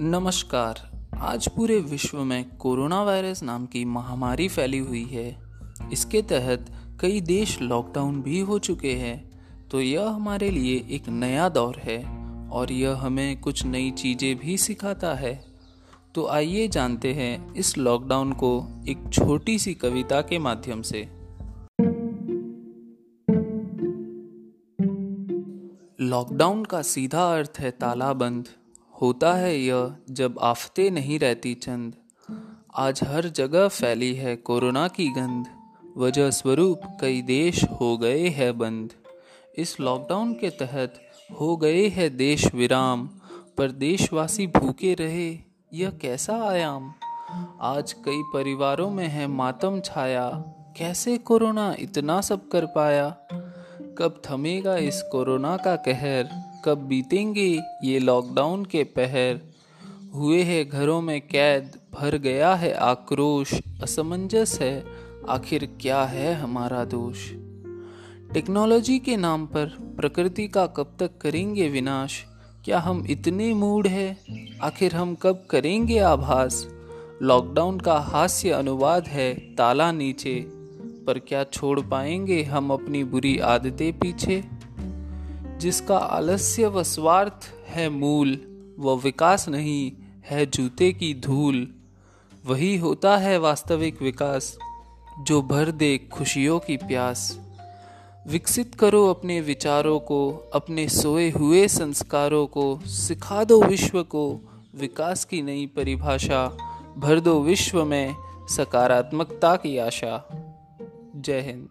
नमस्कार। आज पूरे विश्व में कोरोना वायरस नाम की महामारी फैली हुई है। इसके तहत कई देश लॉकडाउन भी हो चुके हैं। तो यह हमारे लिए एक नया दौर है और यह हमें कुछ नई चीज़ें भी सिखाता है। तो आइए जानते हैं इस लॉकडाउन को एक छोटी सी कविता के माध्यम से। लॉकडाउन का सीधा अर्थ है तालाबंद। होता है यह जब आफते नहीं रहती चंद। आज हर जगह फैली है कोरोना की गंध। वजह स्वरूप कई देश हो गए हैं बंद। इस लॉकडाउन के तहत हो गए हैं देश विराम। पर देशवासी भूखे रहे, यह कैसा आयाम? आज कई परिवारों में है मातम छाया। कैसे कोरोना इतना सब कर पाया? कब थमेगा इस कोरोना का कहर? कब बीतेंगे ये लॉकडाउन के पहर? हुए है घरों में कैद, भर गया है आक्रोश। असमंजस है, आखिर क्या है हमारा दोष? टेक्नोलॉजी के नाम पर प्रकृति का कब तक करेंगे विनाश? क्या हम इतने मूड है? आखिर हम कब करेंगे आभास? लॉकडाउन का हास्य अनुवाद है ताला नीचे। पर क्या छोड़ पाएँगे हम अपनी बुरी आदतें पीछे? जिसका आलस्य व स्वार्थ है मूल व विकास नहीं, है जूते की धूल। वही होता है वास्तविक विकास, जो भर दे खुशियों की प्यास। विकसित करो अपने विचारों को, अपने सोए हुए संस्कारों को, सिखा दो विश्व को विकास की नई परिभाषा, भर दो विश्व में सकारात्मकता की आशा। जय हिंद।